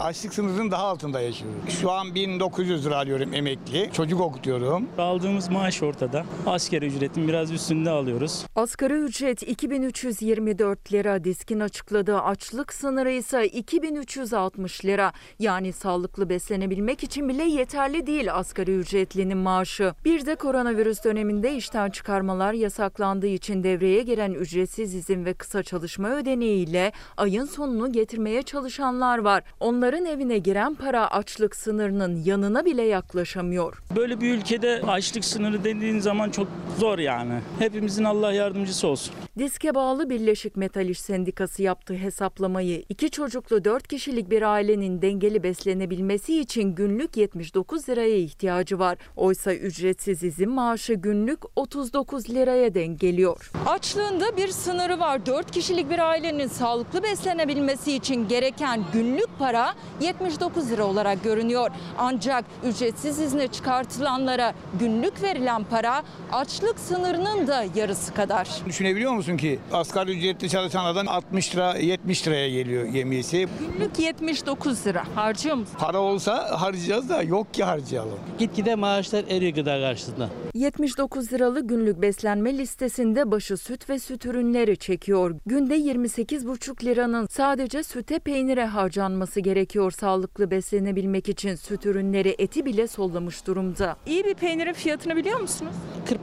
Açlık sınırının daha altında yaşıyorum. Şu an 1900 lira alıyorum emekli. Çocuk okutuyorum.
Aldığımız maaş ortada. Asgari ücretin biraz üstünde alıyoruz.
Asgari ücret 2324 lira. Diskin açıkladığı açlık sınırı ise 2360 lira. Yani sağlıklı beslenebilmek için bile yeterli değil asgari ücretlinin maaşı. Bir de koronavirüs döneminde işten çıkarmalar yasaklandığı için devreye giren ücretsiz izin ve kısa çalışma ödeneğiyle ayın sonunu getirmeye çalışanlar var. Onların evine giren para açlık sınırının yanına bile yaklaşamıyor.
Böyle bir ülkede açlık sınırı dediğin zaman çok zor yani. Hepimizin Allah yardımcısı olsun.
Diske bağlı Birleşik Metal İş Sendikası yaptığı hesaplamayı iki çocuklu 4 kişilik bir ailenin dengeli beslenebilmesi için günlük 79 liraya ihtiyacı var. Oysa ücretsiz izin maaşı günlük 39 liraya denk geliyor.
Açlığında bir sınırı var. 4 kişilik bir ailenin sağlıklı beslenebilmesi için gereken günlük para 79 lira olarak görünüyor. Ancak ücretsiz izne çıkartılanlara günlük verilen para açlık sınırının da yarısı kadar.
Düşünebiliyor musun ki asgari ücretli çalışan adam 60 lira 70 liraya geliyor yemiyesi.
Günlük 79 lira. Harcıyor musun?
Para olsa harcayacağız da yok ki harcayalım.
Gitgide maaşlar eriyor gıda karşısında.
79 liralık günlük beslenme listesinde başı süt ve süt ürünleri çekiyor. Günde 28,5 liranın sadece süte peynire harcanması gerekiyor sağlıklı beslenebilmek için süt ürünleri eti bile sollamış durumda.
İyi bir peynirin fiyatını biliyor musunuz?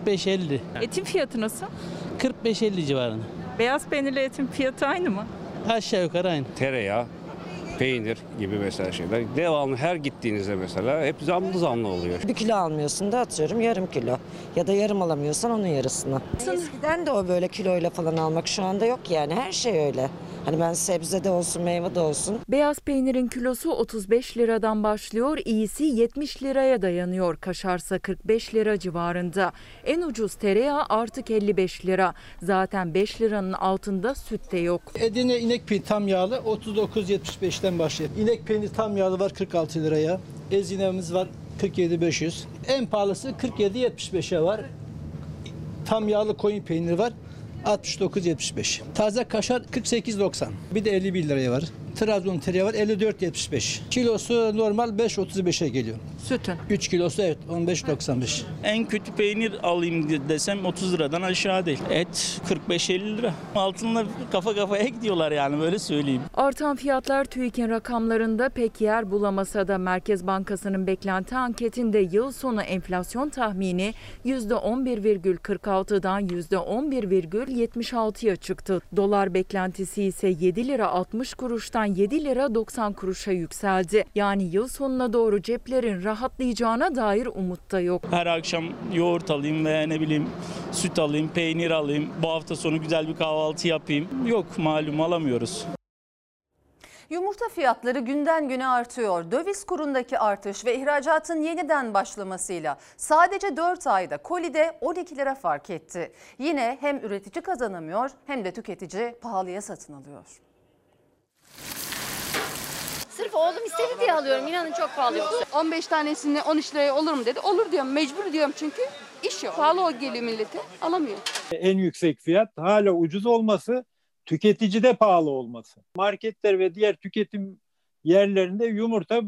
45-50.
Etin fiyatı nasıl?
45-50 civarında.
Beyaz peynirle etin fiyatı aynı mı?
Aşağı yukarı aynı.
Tereyağı, peynir gibi mesela şeyler. Devamlı her gittiğinizde mesela hep zamlı zamlı oluyor.
Bir kilo almıyorsun da atıyorum yarım kilo. Ya da yarım alamıyorsan onun yarısını. Eskiden de o böyle kiloyla falan almak şu anda yok yani her şey öyle. Hani ben sebze de olsun meyve de olsun.
Beyaz peynirin kilosu 35 liradan başlıyor, iyisi 70 liraya dayanıyor. Kaşarsa 45 lira civarında. En ucuz tereyağı artık 55 lira. Zaten 5 liranın altında süt de yok.
Edirne inek peyniri tam yağlı 39.75'ten başlıyor. İnek peyniri tam yağlı var 46 liraya. Ezinemiz var 47.500. En pahalısı 47.75'e var. Tam yağlı koyun peyniri var 69.75. Taze kaşar 48.90. Bir de 51 liraya var. Trabzon tereyağı var 54.75. Kilosu normal 5.35'e geliyor.
Sütün.
3 kilosu evet 15.95.
En kötü peynir alayım desem 30 liradan aşağı değil. Et 45-50 lira. Altınla kafa kafaya gidiyorlar yani böyle söyleyeyim.
Artan fiyatlar TÜİK'in rakamlarında pek yer bulamasa da Merkez Bankası'nın beklenti anketinde yıl sonu enflasyon tahmini %11,46'dan %11,76'ya çıktı. Dolar beklentisi ise 7 lira 60 kuruştan 7 lira 90 kuruşa yükseldi. Yani yıl sonuna doğru ceplerin rahatlayacağına dair umut da yok.
Her akşam yoğurt alayım veya ne bileyim süt alayım, peynir alayım. Bu hafta sonu güzel bir kahvaltı yapayım. Yok malum alamıyoruz.
Yumurta fiyatları günden güne artıyor. Döviz kurundaki artış ve ihracatın yeniden başlamasıyla sadece 4 ayda kolide 12 lira fark etti. Yine hem üretici kazanamıyor hem de tüketici pahalıya satın alıyor.
Sırf oğlum istedi diye alıyorum. İnanın çok pahalı yoksa.
15 tanesini 13 liraya olur mu dedi. Olur diyorum mecbur diyorum çünkü iş yok. Pahalı o geliyor millete alamıyor.
En yüksek fiyat hala ucuz olması, tüketicide pahalı olması. Marketler ve diğer tüketim yerlerinde yumurta e,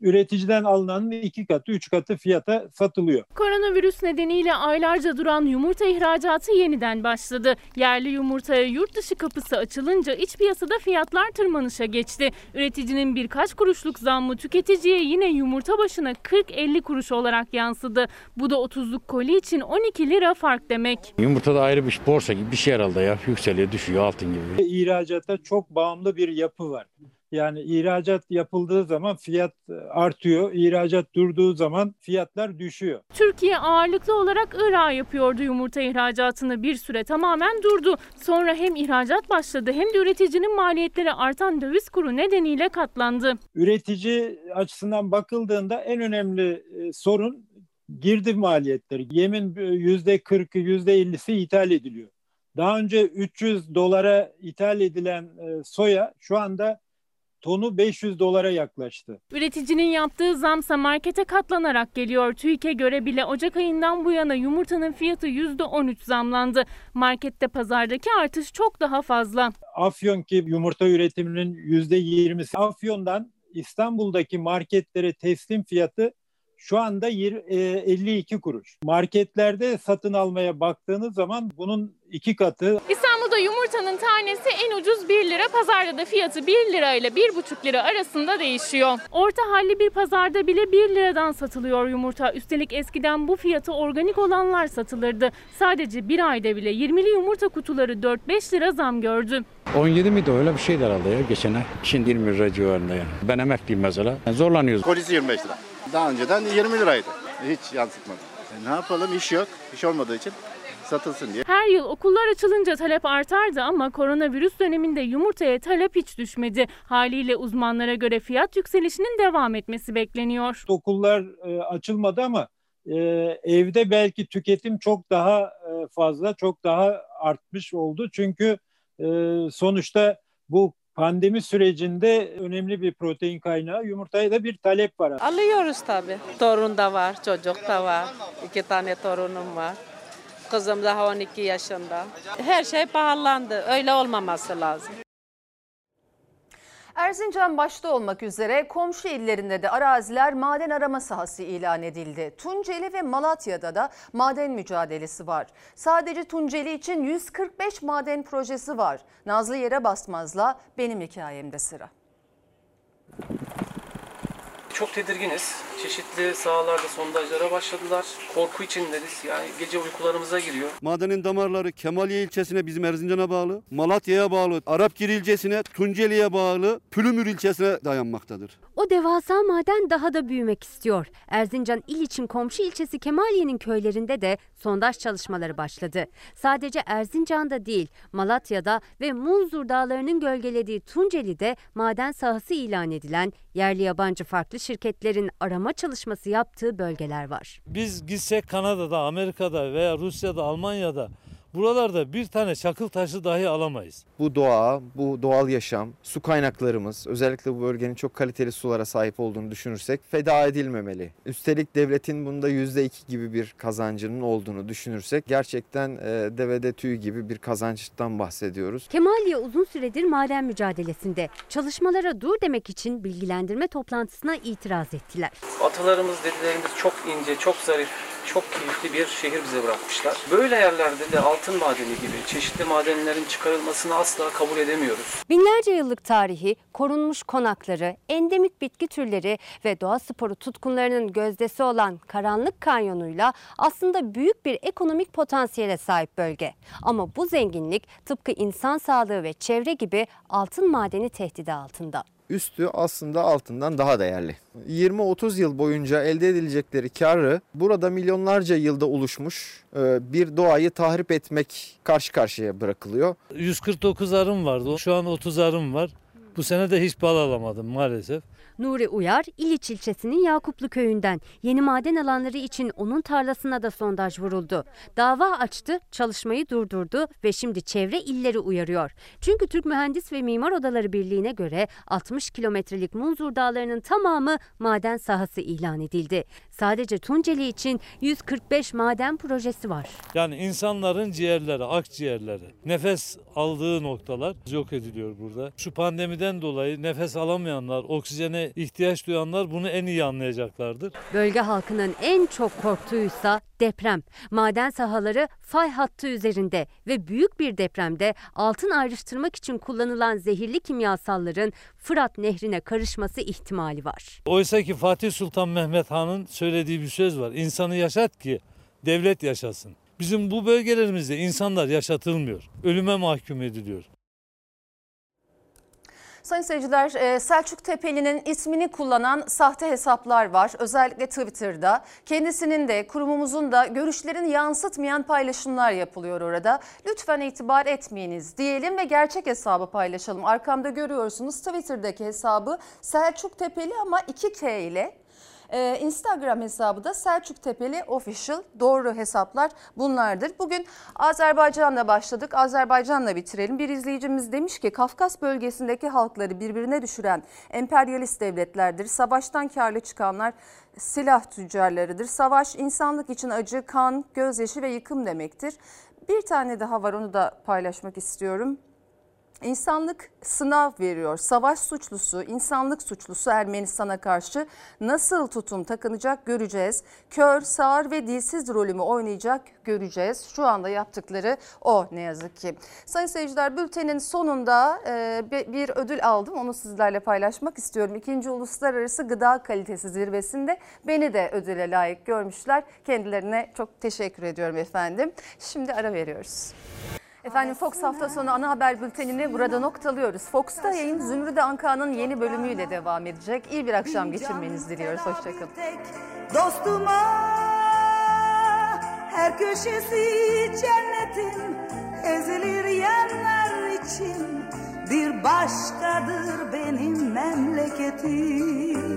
üreticiden alınanın iki katı, üç katı fiyata satılıyor.
Koronavirüs nedeniyle aylarca duran yumurta ihracatı yeniden başladı. Yerli yumurtaya yurt dışı kapısı açılınca iç piyasada fiyatlar tırmanışa geçti. Üreticinin birkaç kuruşluk zammı tüketiciye yine yumurta başına 40-50 kuruş olarak yansıdı. Bu da 30'luk koli için 12 lira fark demek.
Yumurta da ayrı bir borsa gibi bir şey herhalde ya. Yükseliyor, düşüyor altın gibi.
İhracata çok bağımlı bir yapı var. Yani ihracat yapıldığı zaman fiyat artıyor, ihracat durduğu zaman fiyatlar düşüyor.
Türkiye ağırlıklı olarak Irak'a yapıyordu yumurta ihracatını bir süre tamamen durdu. Sonra hem ihracat başladı hem de üreticinin maliyetleri artan döviz kuru nedeniyle katlandı.
Üretici açısından bakıldığında en önemli sorun girdi maliyetleri. Yemin %40'ı %50'si ithal ediliyor. Daha önce 300 dolara ithal edilen soya şu anda tonu 500 dolara yaklaştı.
Üreticinin yaptığı zamsa markete katlanarak geliyor. TÜİK'e göre bile Ocak ayından bu yana yumurtanın fiyatı %13 zamlandı. Markette pazardaki artış çok daha fazla.
Afyon ki yumurta üretiminin %20'si Afyon'dan İstanbul'daki marketlere teslim fiyatı şu anda 52 kuruş. Marketlerde satın almaya baktığınız zaman bunun iki katı.
İstanbul'da yumurtanın tanesi en ucuz 1 lira, pazarda da fiyatı 1 lira ile 1,5 lira arasında değişiyor. Orta halli bir pazarda bile 1 liradan satılıyor yumurta. Üstelik eskiden bu fiyatı organik olanlar satılırdı. Sadece bir ayda bile 20'li yumurta kutuları 4-5 lira zam gördü.
17 miydi öyle bir şeydi herhalde ya geçen ay. Şimdi 20 lira civarında yani. Ben emekliyim mesela. Yani zorlanıyoruz.
Kolisi 25 lira. Daha önceden 20 liraydı. Hiç yansıtmadı. E ne yapalım iş yok. İş olmadığı için satılsın diye.
Her yıl okullar açılınca talep artardı ama koronavirüs döneminde yumurtaya talep hiç düşmedi. Haliyle uzmanlara göre fiyat yükselişinin devam etmesi bekleniyor.
Okullar e, açılmadı ama e, evde belki tüketim çok daha e, fazla, çok daha artmış oldu. Çünkü e, sonuçta bu pandemi sürecinde önemli bir protein kaynağı yumurtaya da bir talep var.
Alıyoruz tabii. Torun da var, çocuk da var. İki tane torunum var. Kızım daha 12 yaşında. Her şey pahalandı. Öyle olmaması lazım.
Erzincan başta olmak üzere komşu illerinde de araziler maden arama sahası ilan edildi. Tunceli ve Malatya'da da maden mücadelesi var. Sadece Tunceli için 145 maden projesi var. Nazlı Yere Basmaz'la benim hikayemde sıra.
Çok tedirginiz. Çeşitli sahalarda sondajlara başladılar. Korku içindeyiz. Yani gece uykularımıza giriyor.
Madenin damarları Kemaliye ilçesine bizim Erzincan'a bağlı, Malatya'ya bağlı, Arapgir ilçesine, Tunceli'ye bağlı, Pülümür ilçesine dayanmaktadır.
O devasa maden daha da büyümek istiyor. Erzincan il için komşu ilçesi Kemaliye'nin köylerinde de sondaj çalışmaları başladı. Sadece Erzincan'da değil, Malatya'da ve Munzur dağlarının gölgelediği Tunceli'de maden sahası ilan edilen yerli yabancı farklı şirketlerin arama çalışması yaptığı bölgeler var.
Biz gitsek Kanada'da, Amerika'da veya Rusya'da, Almanya'da Buralarda bir tane çakıl taşı dahi alamayız.
Bu doğa, bu doğal yaşam, su kaynaklarımız, özellikle bu bölgenin çok kaliteli sulara sahip olduğunu düşünürsek feda edilmemeli. Üstelik devletin bunda %2 gibi bir kazancının olduğunu düşünürsek gerçekten e, devede tüy gibi bir kazançtan bahsediyoruz.
Kemaliye uzun süredir maden mücadelesinde. Çalışmalara dur demek için bilgilendirme toplantısına itiraz ettiler.
Atalarımız, dedelerimiz çok ince, çok zarif, çok keyifli bir şehir bize bırakmışlar. Böyle yerlerde de altın madeni gibi çeşitli madenlerin çıkarılmasını asla kabul edemiyoruz.
Binlerce yıllık tarihi, korunmuş konakları, endemik bitki türleri ve doğa sporu tutkunlarının gözdesi olan Karanlık Kanyonu'yla aslında büyük bir ekonomik potansiyele sahip bölge. Ama bu zenginlik tıpkı insan sağlığı ve çevre gibi altın madeni tehdidi altında
üstü aslında altından daha değerli. 20-30 yıl boyunca elde edilecekleri karı burada milyonlarca yılda oluşmuş e, bir doğayı tahrip etmek karşı karşıya bırakılıyor.
149 arım vardı. Şu an 30 arım var. Bu sene de hiç bal alamadım maalesef.
Nuri Uyar, İliç ilçesinin Yakuplu köyünden yeni maden alanları için onun tarlasına da sondaj vuruldu. Dava açtı, çalışmayı durdurdu ve şimdi çevre illeri uyarıyor. Çünkü Türk Mühendis ve Mimar Odaları Birliği'ne göre 60 kilometrelik Munzur Dağları'nın tamamı maden sahası ilan edildi. Sadece Tunceli için 145 maden projesi var.
Yani insanların ciğerleri, akciğerleri, nefes aldığı noktalar yok ediliyor burada. Şu pandemiden dolayı nefes alamayanlar, oksijene ihtiyaç duyanlar bunu en iyi anlayacaklardır.
Bölge halkının en çok korktuğuysa deprem. Maden sahaları fay hattı üzerinde ve büyük bir depremde altın ayrıştırmak için kullanılan zehirli kimyasalların Fırat Nehri'ne karışması ihtimali var.
Oysa ki Fatih Sultan Mehmet Han'ın söylediği bir söz var. İnsanı yaşat ki devlet yaşasın. Bizim bu bölgelerimizde insanlar yaşatılmıyor. Ölüme mahkum ediliyor.
Sayın seyirciler e, Selçuk Tepeli'nin ismini kullanan sahte hesaplar var. Özellikle Twitter'da. Kendisinin de kurumumuzun da görüşlerini yansıtmayan paylaşımlar yapılıyor orada. Lütfen itibar etmeyiniz diyelim ve gerçek hesabı paylaşalım. Arkamda görüyorsunuz Twitter'daki hesabı Selçuk Tepeli ama 2K ile ee, Instagram hesabı da Selçuk Tepeli Official. Doğru hesaplar bunlardır. Bugün Azerbaycan'la başladık. Azerbaycan'la bitirelim. Bir izleyicimiz demiş ki Kafkas bölgesindeki halkları birbirine düşüren emperyalist devletlerdir. Savaştan karlı çıkanlar silah tüccarlarıdır. Savaş insanlık için acı, kan, gözyaşı ve yıkım demektir. Bir tane daha var onu da paylaşmak istiyorum. İnsanlık sınav veriyor. Savaş suçlusu, insanlık suçlusu Ermenistan'a karşı nasıl tutum takınacak göreceğiz. Kör, sağır ve dilsiz rolümü oynayacak göreceğiz. Şu anda yaptıkları o ne yazık ki. Sayın seyirciler bültenin sonunda e, bir ödül aldım. Onu sizlerle paylaşmak istiyorum. İkinci Uluslararası Gıda Kalitesi Zirvesi'nde beni de ödüle layık görmüşler. Kendilerine çok teşekkür ediyorum efendim. Şimdi ara veriyoruz. Efendim Fox hafta sonu ana haber bültenini burada noktalıyoruz. Fox'ta yayın Zümrüde Anka'nın yeni bölümüyle devam edecek. İyi bir akşam geçirmenizi diliyoruz. Hoşçakalın.
Dostuma her köşesi cennetin ezilir yerler için bir başkadır benim memleketim.